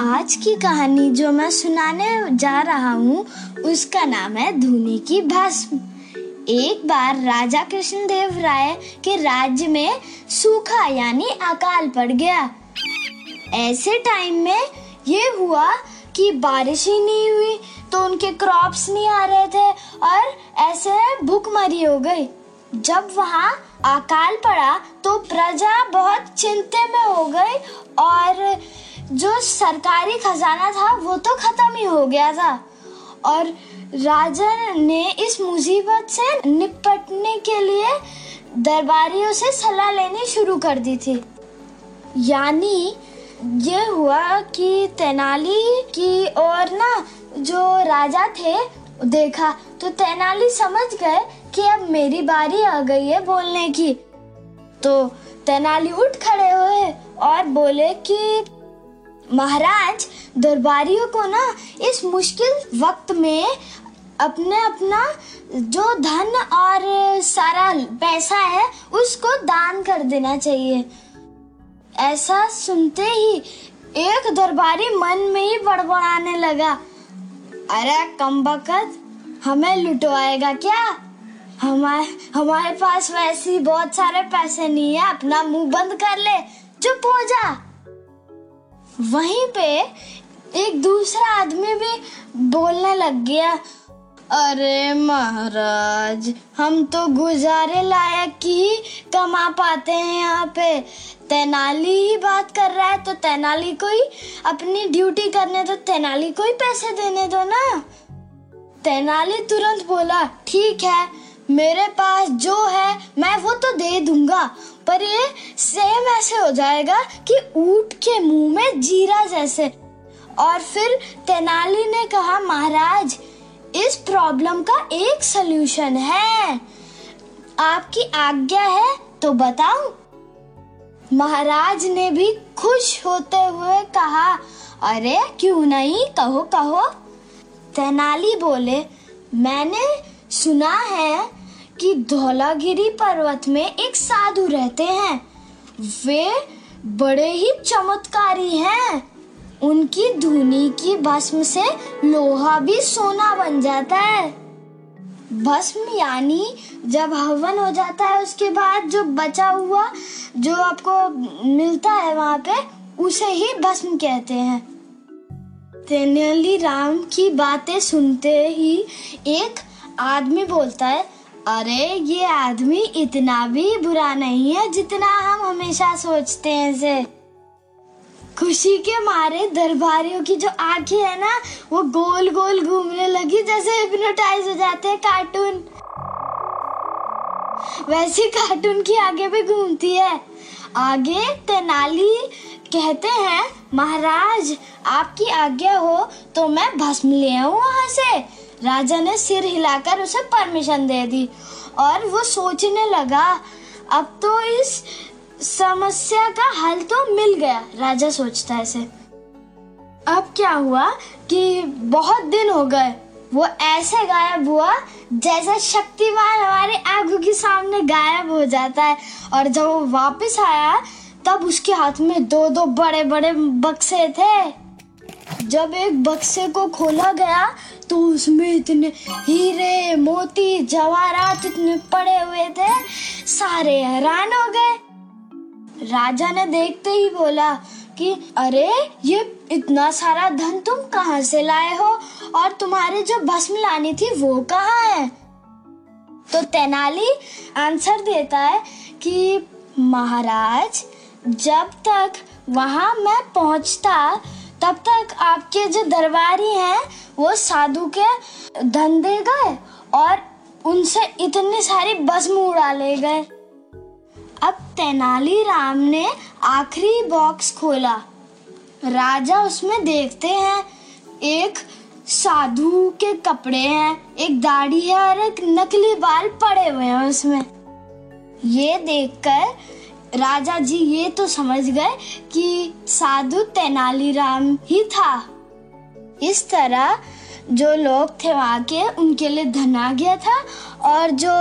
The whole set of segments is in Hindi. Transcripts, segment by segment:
आज की कहानी जो मैं सुनाने जा रहा हूँ, उसका नाम है धुनी की भस्म। एक बार राजा कृष्णदेव राय के राज्य में सूखा यानी अकाल पड़ गया। ऐसे टाइम में ये हुआ कि बारिश ही नहीं हुई तो उनके क्रॉप्स नहीं आ रहे थे और ऐसे भूखमरी हो गई। जब वहाँ अकाल पड़ा तो प्रजा बहुत चिंते में हो गई और जो सरकारी खजाना था, वो तो खत्म ही हो गया था। और राजा ने इस मुसीबत से निपटने के लिए दरबारियों से सलाह लेनी शुरू कर दी थी। यानी ये हुआ कि तेनाली की और ना जो राजा थे, देखा तो तेनाली समझ गए कि अब मेरी बारी आ गई है बोलने की। तो तेनाली उठ खड़े हुए और बोले कि महाराज, दरबारियों को ना इस मुश्किल वक्त में अपने अपना जो धन और सारा पैसा है, उसको दान कर देना चाहिए। ऐसा सुनते ही एक दरबारी मन में ही बड़बड़ाने लगा। अरे, कम बकत हमें लुटवाएगा क्या? हमारे हमारे पास वैसे ही बहुत सारे पैसे नहीं है, अपना मुँह बंद कर ले। चुप हो जा। वहीं पे एक दूसरा आदमी भी बोलने लग गया, अरे महाराज, हम तो गुजारे लायक ही कमा पाते हैं यहाँ पे। तेनाली ही बात कर रहा है तो तेनाली को ही, अपनी ड्यूटी करने दो, तेनाली को ही पैसे देने दो ना। तेनाली तुरंत बोला, ठीक है, मेरे पास जो है, मैं वो तो दे दूँगा। पर ये सेम ऐसे हो जाएगा कि ऊट के मुँह में जीरा जैसे। और फिर तेनाली ने कहा, महाराज, इस प्रॉब्लम का एक सलूशन है। आपकी आज्ञा है तो बताऊँ? महाराज ने भी खुश होते हुए कहा, अरे, क्यों नहीं? कहो कहो। तेनाली बोले, मैंने सुना है कि धौलागिरी पर्वत में एक साधु रहते हैं। वे बड़े ही चमत्कारी हैं। उनकी धुनी की भस्म से लोहा भी सोना बन जाता है। भस्म यानी जब हवन हो जाता है, उसके बाद जो बचा हुआ, जो आपको मिलता है वहाँ पे, उसे ही भस्म कहते हैं। तेनाली राम की बातें सुनते ही एक आदमी बोलता है अरे, ये आदमी इतना भी बुरा नहीं है जितना हम हमेशा सोचते हैं से खुशी के मारे दरबारियों की जो आँखें है ना, वो गोल गोल घूमने लगी जैसे हिप्नोटाइज हो जाते हैं कार्टून वैसे कार्टून की आगे भी घूमती है। आगे तेनाली कहते हैं, महाराज, आपकी आज्ञा हो तो मैं भस्म ले आऊँ वहाँ से। राजा ने सिर हिलाकर उसे परमिशन दे दी और वो सोचने लगा, अब तो इस समस्या का हल तो मिल गया, राजा सोचता है अब क्या हुआ कि बहुत दिन हो गए। वो ऐसे गायब हुआ जैसे शक्तिमान हमारे आँखों के सामने गायब हो जाता है और जब वो वापस आया, तब उसके हाथ में दो दो बड़े बड़े बक्से थे। जब एक बक्से को खोला गया तो उसमें इतने हीरे, मोती, जवाहरात इतने पड़े हुए थे, सारे हैरान हो गए। राजा ने देखते ही बोला कि, अरे, ये इतना सारा धन तुम कहाँ से लाए हो? और तुम्हारे जो भस्म लानी थी, वो कहाँ है? तो तेनाली आंसर देता है कि, महाराज, जब तक वहाँ मैं पहुँचता तब तक आपके जो दरबारी हैं, वो साधु के दे गए और उनसे इतनी सारी भस्म उड़ा ले गए। अब तेनाली राम ने आखिरी बॉक्स खोला। राजा उसमें देखते हैं, एक साधु के कपड़े हैं, एक दाढ़ी है और एक नकली बाल पड़े हुए हैं उसमें। ये देखकर राजा जी ये तो समझ गए कि साधु तेनालीराम ही था। इस तरह जो लोग थे वहाँ के, उनके लिए धन आ गया था और जो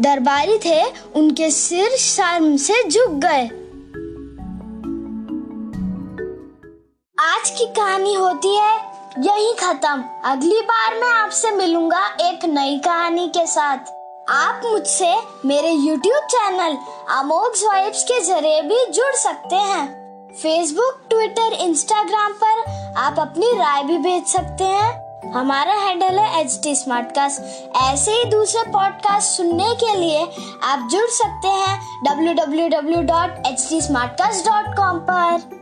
दरबारी थे, उनके सिर शर्म से झुक गए। आज की कहानी होती है यही खत्म। अगली बार मैं आपसे मिलूँगा एक नई कहानी के साथ। आप मुझसे मेरे YouTube चैनल अमोग वाइब्स के ज़रिए भी जुड़ सकते हैं। फेसबुक ट्विटर इंस्टाग्राम पर आप अपनी राय भी भेज सकते हैं। हमारा हैंडल है एच टी ऐसे ही दूसरे पॉडकास्ट सुनने के लिए आप जुड़ सकते हैं www.htsmartcast.com पर।